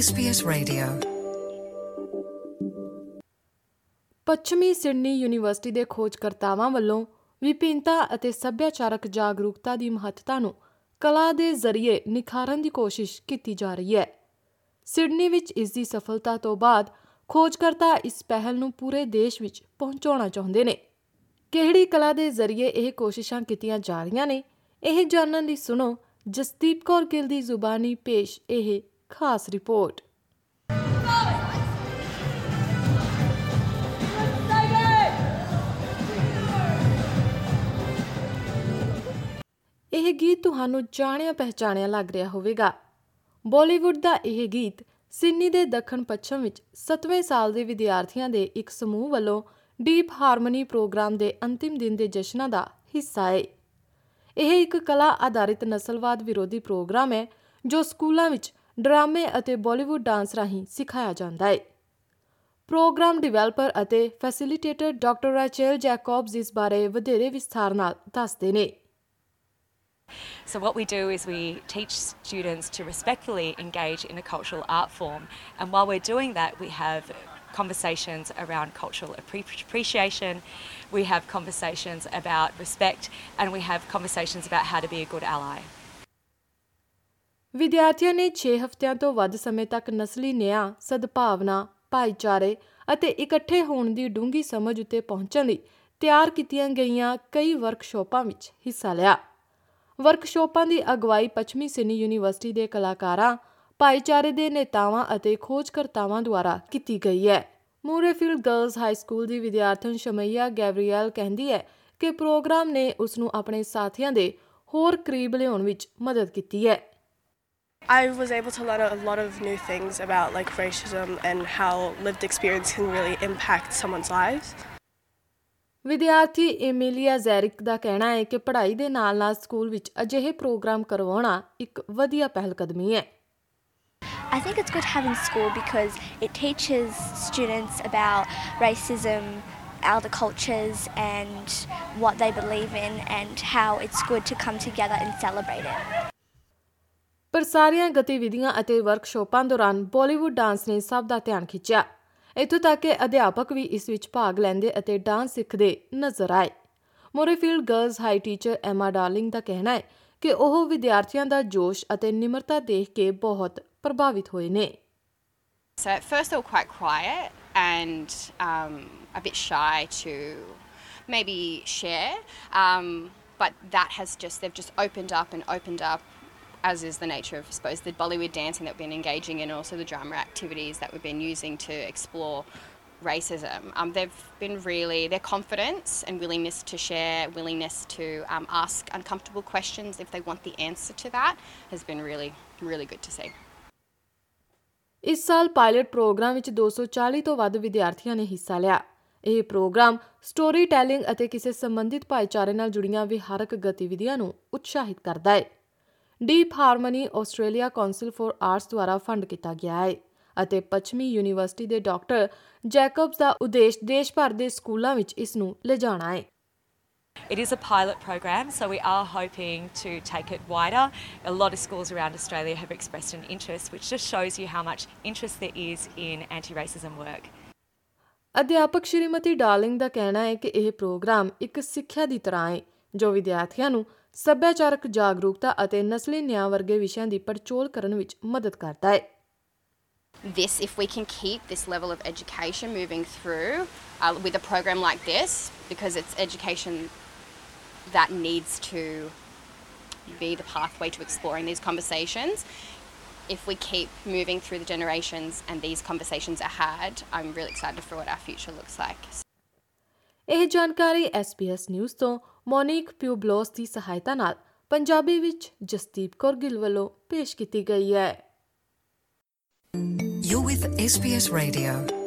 SBS Radio. ਪੱਛਮੀ Sydney university ਦੇ ਖੋਜਕਰਤਾਵਾਂ ਵੱਲੋਂ ਵਿਭਿੰਨਤਾ ਅਤੇ ਸੱਭਿਆਚਾਰਕ ਜਾਗਰੂਕਤਾ ਦੀ ਮਹੱਤਤਾ ਨੂੰ ਕਲਾ ਦੇ ਜ਼ਰੀਏ ਨਿਖਾਰਨ ਦੀ ਕੋਸ਼ਿਸ਼ ਕੀਤੀ ਜਾ ਰਹੀ ਹੈ। ਸਿਡਨੀ ਵਿੱਚ ਇਸ ਦੀ ਸਫਲਤਾ ਤੋਂ ਬਾਅਦ ਖੋਜਕਰਤਾ ਇਸ ਪਹਿਲ ਨੂੰ ਪੂਰੇ ਦੇਸ਼ ਵਿੱਚ ਪਹੁੰਚਾਉਣਾ ਚਾਹੁੰਦੇ ਨੇ। ਕਿਹੜੀ ਕਲਾ ਦੇ ਜ਼ਰੀਏ ਇਹ ਕੋਸ਼ਿਸ਼ਾਂ ਕੀਤੀਆਂ ਜਾ ਰਹੀਆਂ ਨੇ, ਇਹ ਜਾਣਨ ਲਈ ਸੁਣੋ ਜਸਦੀਪ ਕੌਰ ਗਿੱਲ ਦੀ ਜ਼ੁਬਾਨੀ ਪੇਸ਼ ਇਹ ਖਾਸ ਰਿਪੋਰਟ। ਇਹ ਗੀਤ ਤੁਹਾਨੂੰ ਜਾਣਿਆ ਪਹਿਚਾਣਿਆ ਲੱਗ ਰਿਹਾ ਹੋਵੇਗਾ। ਬਾਲੀਵੁੱਡ ਦਾ ਇਹ ਗੀਤ ਸਿਡਨੀ ਦੇ ਦੱਖਣ ਪੱਛਮ ਵਿੱਚ 7ਵੇਂ ਸਾਲ ਦੇ ਵਿਦਿਆਰਥੀਆਂ ਦੇ ਇੱਕ ਸਮੂਹ ਵੱਲੋਂ ਡੀਪ ਹਾਰਮਨੀ ਪ੍ਰੋਗਰਾਮ ਦੇ ਅੰਤਿਮ ਦਿਨ ਦੇ ਜਸ਼ਨਾਂ ਦਾ ਹਿੱਸਾ ਹੈ ਇਹ ਇੱਕ ਕਲਾ ਆਧਾਰਿਤ ਨਸਲਵਾਦ ਵਿਰੋਧੀ ਪ੍ਰੋਗਰਾਮ ਹੈ ਜੋ ਸਕੂਲਾਂ ਵਿੱਚ ਡਰਾਮੇ ਅਤੇ ਬਾਲੀਵੁੱਡ ਡਾਂਸ ਰਾਹੀਂ ਸਿਖਾਇਆ ਜਾਂਦਾ ਹੈ ਪ੍ਰੋਗਰਾਮ ਡਿਵੈਲਪਰ ਅਤੇ ਫੈਸਿਲਿਟੇਟਰ ਡਾਕਟਰ ਰੈਚਲ ਜੈਕੋਬਸ ਇਸ ਬਾਰੇ ਵਧੇਰੇ ਵਿਸਥਾਰ ਨਾਲ ਦੱਸਦੇ ਨੇ So, what we do is we teach students to respectfully engage in a cultural art form, and while we're doing that, we have conversations around cultural appre- appreciation, we have conversations about respect, and we have conversations about how to be a good ally. ਵਿਦਿਆਰਥੀਆਂ ਨੇ 6 ਹਫ਼ਤਿਆਂ ਤੋਂ ਵੱਧ ਸਮੇਂ ਤੱਕ ਨਸਲੀ ਨਿਆਂ, ਸਦਭਾਵਨਾ, ਭਾਈਚਾਰੇ ਅਤੇ ਇਕੱਠੇ ਹੋਣ ਦੀ ਡੂੰਘੀ ਸਮਝ ਉੱਤੇ ਪਹੁੰਚਣ ਲਈ ਤਿਆਰ ਕੀਤੀਆਂ ਗਈਆਂ ਕਈ ਵਰਕਸ਼ਾਪਾਂ ਵਿੱਚ ਹਿੱਸਾ ਲਿਆ। ਵਰਕਸ਼ਾਪਾਂ ਦੀ ਅਗਵਾਈ ਪੱਛਮੀ ਸਿਡਨੀ ਯੂਨੀਵਰਸਿਟੀ ਦੇ ਕਲਾਕਾਰਾਂ ਭਾਈਚਾਰੇ ਦੇ ਨੇਤਾਵਾਂ ਅਤੇ ਖੋਜਕਰਤਾਵਾਂ ਦੁਆਰਾ ਕੀਤੀ ਗਈ ਹੈ ਮੂਰੇਫੀਲਡ ਗਰਲਜ਼ ਹਾਈ ਸਕੂਲ ਦੀ ਵਿਦਿਆਰਥਣ ਸ਼ਮਈਆ ਗੈਬਰੀਐਲ ਕਹਿੰਦੀ ਹੈ ਕਿ ਪ੍ਰੋਗਰਾਮ ਨੇ ਉਸ ਨੂੰ ਆਪਣੇ ਸਾਥੀਆਂ ਦੇ ਹੋਰ ਕਰੀਬ ਲਿਆਉਣ ਵਿੱਚ ਮਦਦ ਕੀਤੀ ਹੈ I was able to learn a lot of new things about like racism and how lived experience can really impact someone's lives. ਵਿਦਿਆਰਥੀ ਏਮੀਲੀਆ ਜ਼ੈਰਿਕ ਦਾ ਕਹਿਣਾ ਹੈ ਕਿ ਪੜ੍ਹਾਈ ਦੇ ਨਾਲ-ਨਾਲ ਸਕੂਲ ਵਿੱਚ ਅਜਿਹੇ ਪ੍ਰੋਗਰਾਮ ਕਰਵਾਉਣਾ ਇੱਕ ਵਧੀਆ ਪਹਿਲਕਦਮੀ ਹੈ I think it's good having school because it teaches students about racism, other cultures, and what they believe in, and how it's good to come together and celebrate it. ਪਰ ਸਾਰੀਆਂ ਗਤੀਵਿਧੀਆਂ ਅਤੇ ਵਰਕਸ਼ਾਪਾਂ ਦੌਰਾਨ ਬਾਲੀਵੁੱਡ ਡਾਂਸ ਨੇ ਸਭ ਦਾ ਧਿਆਨ ਖਿੱਚਿਆ। ਇੱਥੋਂ ਤੱਕ ਕਿ ਅਧਿਆਪਕ ਵੀ ਇਸ ਵਿੱਚ ਭਾਗ ਲੈਂਦੇ ਅਤੇ ਡਾਂਸ ਸਿੱਖਦੇ ਨਜ਼ਰ ਆਏ। Moorefield girls high teacher Emma Darling ਦਾ ਕਹਿਣਾ ਹੈ ਕਿ ਉਹ ਵਿਦਿਆਰਥੀਆਂ ਦਾ ਜੋਸ਼ ਅਤੇ ਨਿਮਰਤਾ ਦੇਖ ਕੇ ਬਹੁਤ ਪ੍ਰਭਾਵਿਤ ਹੋਏ ਨੇ। So at first they were quite quiet and um, a bit shy to maybe share, um, but that has just they've just opened up and opened up, as is the nature of I suppose the Bollywood dancing that we've been engaging in, also the drama activities that we've been using to explore racism. Um, they've been really their confidence and willingness to share, willingness to um, ask uncomfortable questions if they want the answer to that has been really really good to see. ਇਸ ਸਾਲ pilot programme ਵਿੱਚ 240 ਤੋਂ ਵੱਧ ਵਿਦਿਆਰਥੀਆਂ ਨੇ ਹਿੱਸਾ ਲਿਆ ਇਹ ਪ੍ਰੋਗਰਾਮ ਸਟੋਰੀ ਟੈਲਿੰਗ ਅਤੇ ਕਿਸੇ ਸੰਬੰਧਿਤ ਭਾਈਚਾਰੇ ਨਾਲ ਜੁੜੀਆਂ ਵਿਹਾਰਕ ਗਤੀਵਿਧੀਆਂ ਨੂੰ ਉਤਸ਼ਾਹਿਤ ਕਰਦਾ ਹੈ deep harmony Australia council for arts ਦੁਆਰਾ ਫੰਡ ਕੀਤਾ ਗਿਆ ਹੈ ਅਤੇ ਪੱਛਮੀ ਯੂਨੀਵਰਸਿਟੀ ਦੇ ਡਾਕਟਰ ਜੈਕਬਸ ਦਾ ਉਦੇਸ਼ ਦੇਸ਼ ਭਰ ਦੇ ਸਕੂਲਾਂ ਵਿੱਚ ਇਸ ਨੂੰ ਲਿਜਾਣਾ ਹੈ It is a pilot program, so we are hoping to take it wider. A lot of schools around Australia have expressed an interest, which just shows you how much interest there is in anti racism work. ਅਧਿਆਪਕ Shrimati darling ਦਾ ਕਹਿਣਾ ਹੈ ਕਿ ਇਹ programme ਇੱਕ ਸਿੱਖਿਆ ਦੀ ਤਰ੍ਹਾਂ ਹੈ ਜੋ ਵਿਦਿਆਰਥੀਆਂ ਨੂੰ ਸੱਭਿਆਚਾਰਕ ਜਾਗਰੂਕਤਾ ਅਤੇ ਨਸਲੀ ਨਿਆਂ ਵਰਗੇ ਵਿਸ਼ਿਆਂ ਦੀ ਪੜਚੋਲ ਕਰਨ ਵਿੱਚ ਮਦਦ ਕਰਦਾ ਹੈ this, if we can keep this level of education moving through uh, with a program like this, because it's education that needs to be the pathway to exploring these conversations. If we keep moving through the generations and these conversations are had, I'm really excited for what our future looks like. ਇਹ ਜਾਣਕਾਰੀ SBS news ਤੋਂ ਮੋਨਿਕ ਪਿਊਬਲੋਸ ਦੀ ਸਹਾਇਤਾ ਨਾਲ ਪੰਜਾਬੀ ਵਿੱਚ ਜਸਦੀਪ ਕੌਰ ਗਿੱਲ ਵੱਲੋਂ ਪੇਸ਼ ਕੀਤੀ ਗਈ ਹੈ You're with SBS Radio.